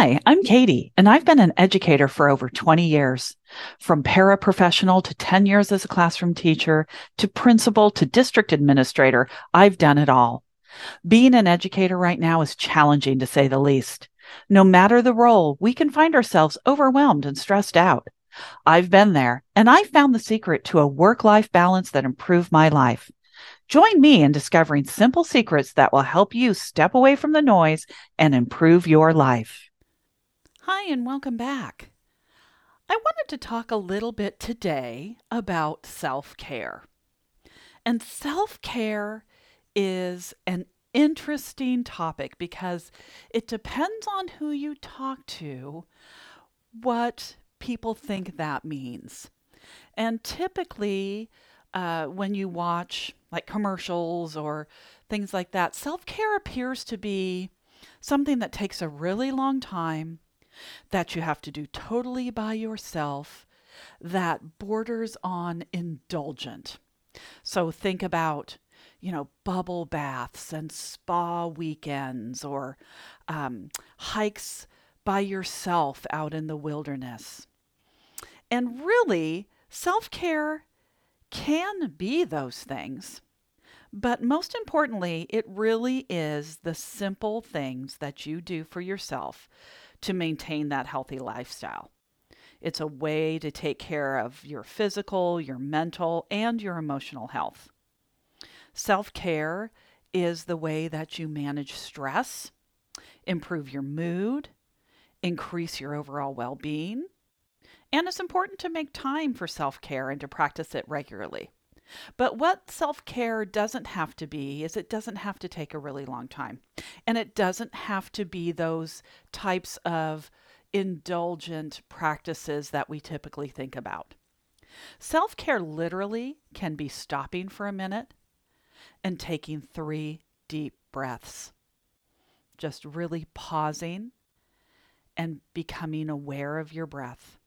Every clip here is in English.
Hi, I'm Katie, and I've been an educator for over 20 years. From paraprofessional to 10 years as a classroom teacher to principal to district administrator, I've done it all. Being an educator right now is challenging to say the least. No matter the role, we can find ourselves overwhelmed and stressed out. I've been there, and I found the secret to a work life balance that improved my life. Join me in discovering simple secrets that will help you step away from the noise and improve your life. Hi, and welcome back. I wanted to talk a little bit today about self care. And self care is an interesting topic because it depends on who you talk to, what people think that means. And typically, uh, when you watch like commercials or things like that, self care appears to be something that takes a really long time, that you have to do totally by yourself, that borders on indulgent. So think about, you know, bubble baths and spa weekends or um, hikes by yourself out in the wilderness. And really, self care can be those things. But most importantly, it really is the simple things that you do for yourself to maintain that healthy lifestyle. It's a way to take care of your physical, your mental, and your emotional health. Self care is the way that you manage stress, improve your mood, increase your overall well being, and it's important to make time for self care and to practice it regularly. But what self care doesn't have to be is it doesn't have to take a really long time. And it doesn't have to be those types of indulgent practices that we typically think about. Self care literally can be stopping for a minute and taking three deep breaths. Just really pausing and becoming aware of your breath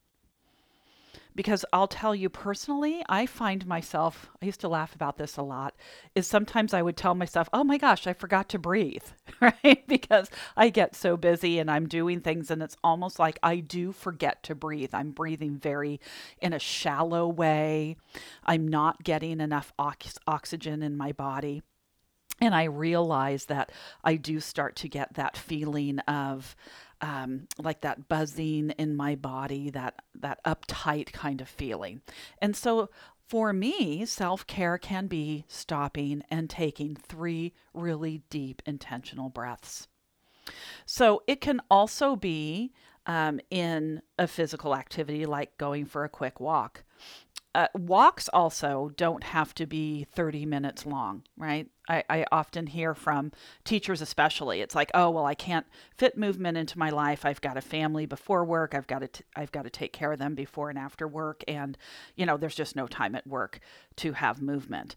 because I'll tell you personally, I find myself, I used to laugh about this a lot, is sometimes I would tell myself, oh my gosh, I forgot to breathe, right? because I get so busy and I'm doing things and it's almost like I do forget to breathe. I'm breathing very in a shallow way. I'm not getting enough ox- oxygen in my body. And I realize that I do start to get that feeling of, um, like that buzzing in my body, that that uptight kind of feeling. And so for me, self care can be stopping and taking three really deep intentional breaths. So it can also be um, in a physical activity like going for a quick walk uh, walks also don't have to be 30 minutes long, right? I, I often hear from teachers, especially, it's like, oh, well, I can't fit movement into my life. I've got a family before work. I've got to, t- I've got to take care of them before and after work. And, you know, there's just no time at work to have movement.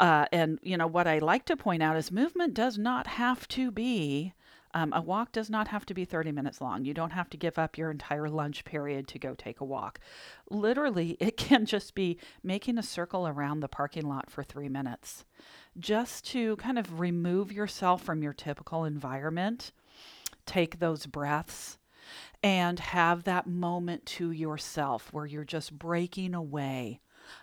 Uh, and, you know, what I like to point out is movement does not have to be um, a walk does not have to be 30 minutes long. You don't have to give up your entire lunch period to go take a walk. Literally, it can just be making a circle around the parking lot for three minutes just to kind of remove yourself from your typical environment, take those breaths, and have that moment to yourself where you're just breaking away.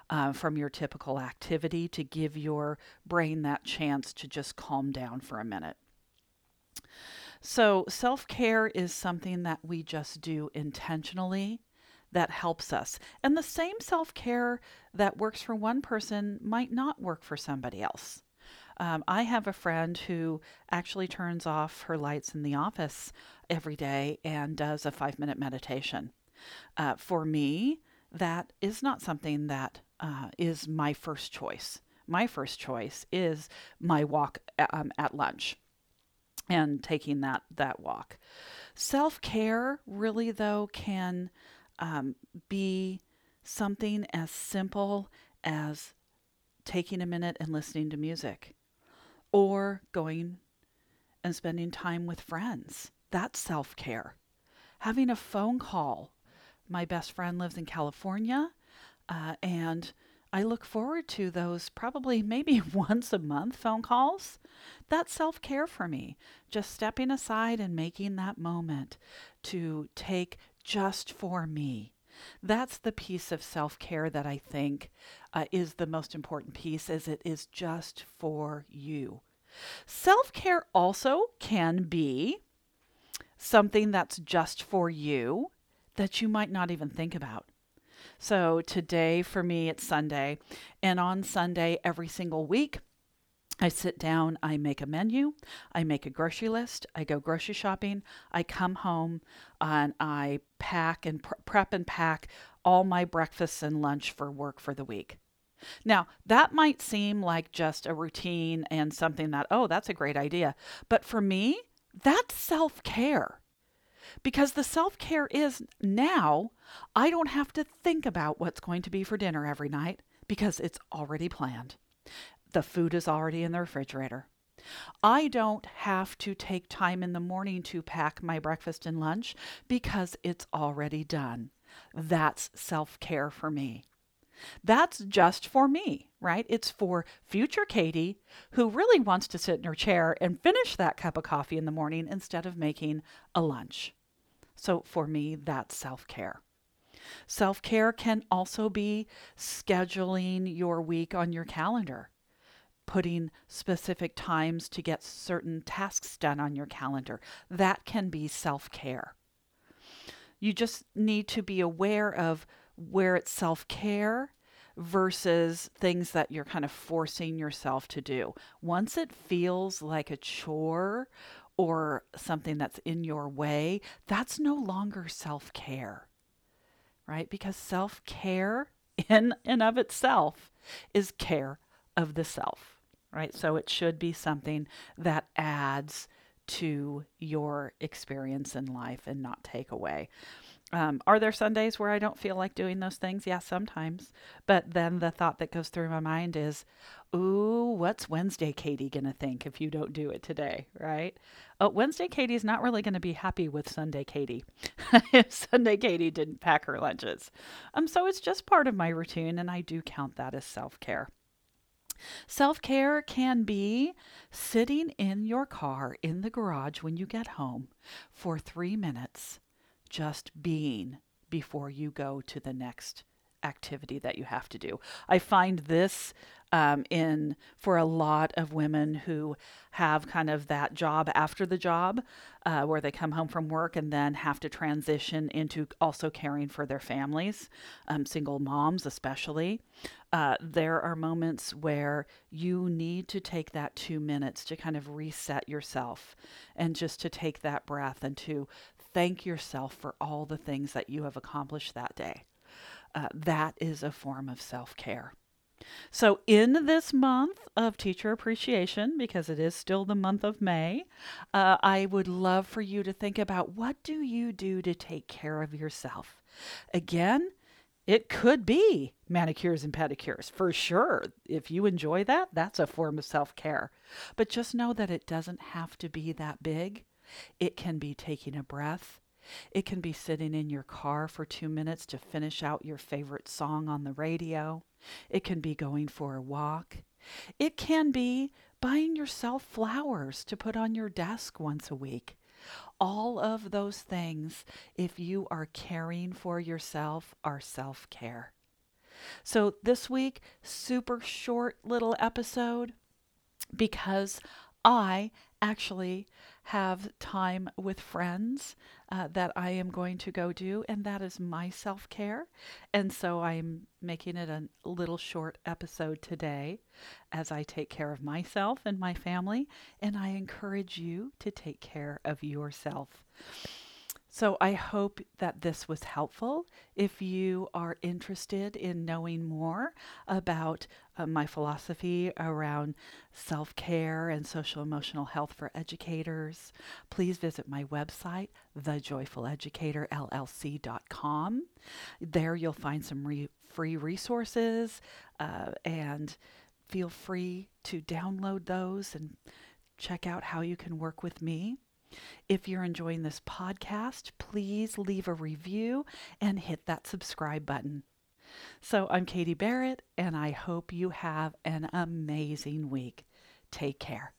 Uh, from your typical activity to give your brain that chance to just calm down for a minute. So, self care is something that we just do intentionally that helps us. And the same self care that works for one person might not work for somebody else. Um, I have a friend who actually turns off her lights in the office every day and does a five minute meditation. Uh, for me, that is not something that uh, is my first choice. My first choice is my walk um, at lunch and taking that that walk. Self care really though can um, be something as simple as taking a minute and listening to music, or going and spending time with friends. That's self care. Having a phone call. My best friend lives in California, uh, and I look forward to those probably maybe once a month phone calls. That's self care for me. Just stepping aside and making that moment to take just for me. That's the piece of self care that I think uh, is the most important piece, as it is just for you. Self care also can be something that's just for you that you might not even think about. So today for me, it's Sunday. And on Sunday, every single week, I sit down, I make a menu, I make a grocery list, I go grocery shopping, I come home, and I pack and prep and pack all my breakfasts and lunch for work for the week. Now, that might seem like just a routine and something that, oh, that's a great idea. But for me, that's self care. Because the self care is now, I don't have to think about what's going to be for dinner every night because it's already planned. The food is already in the refrigerator. I don't have to take time in the morning to pack my breakfast and lunch because it's already done. That's self care for me. That's just for me, right? It's for future Katie who really wants to sit in her chair and finish that cup of coffee in the morning instead of making a lunch. So for me, that's self care. Self care can also be scheduling your week on your calendar, putting specific times to get certain tasks done on your calendar. That can be self care. You just need to be aware of where it's self care versus things that you're kind of forcing yourself to do. Once it feels like a chore or something that's in your way, that's no longer self care, right? Because self care in and of itself is care of the self, right? So it should be something that adds to your experience in life and not take away. Um, are there Sundays where I don't feel like doing those things? Yeah, sometimes. But then the thought that goes through my mind is, ooh, what's Wednesday Katie going to think if you don't do it today, right? Oh, Wednesday Katie is not really going to be happy with Sunday Katie if Sunday Katie didn't pack her lunches. Um, so it's just part of my routine, and I do count that as self care. Self care can be sitting in your car in the garage when you get home for three minutes just being before you go to the next activity that you have to do. I find this um, in for a lot of women who have kind of that job after the job, uh, where they come home from work and then have to transition into also caring for their families, um, single moms especially. Uh, there are moments where you need to take that two minutes to kind of reset yourself and just to take that breath and to thank yourself for all the things that you have accomplished that day. Uh, that is a form of self care. So, in this month of teacher appreciation, because it is still the month of May, uh, I would love for you to think about what do you do to take care of yourself? Again, it could be manicures and pedicures for sure. If you enjoy that, that's a form of self care. But just know that it doesn't have to be that big. It can be taking a breath. It can be sitting in your car for two minutes to finish out your favorite song on the radio. It can be going for a walk. It can be buying yourself flowers to put on your desk once a week. All of those things, if you are caring for yourself, are self care. So, this week, super short little episode because I actually have time with friends uh, that I am going to go do, and that is my self care. And so I'm making it a little short episode today as I take care of myself and my family, and I encourage you to take care of yourself. So I hope that this was helpful. If you are interested in knowing more about uh, my philosophy around self care and social emotional health for educators, please visit my website, thejoyfuleducatorllc.com. There you'll find some re- free resources uh, and feel free to download those and check out how you can work with me. If you're enjoying this podcast, please leave a review and hit that subscribe button. So I'm Katie Barrett, and I hope you have an amazing week. Take care.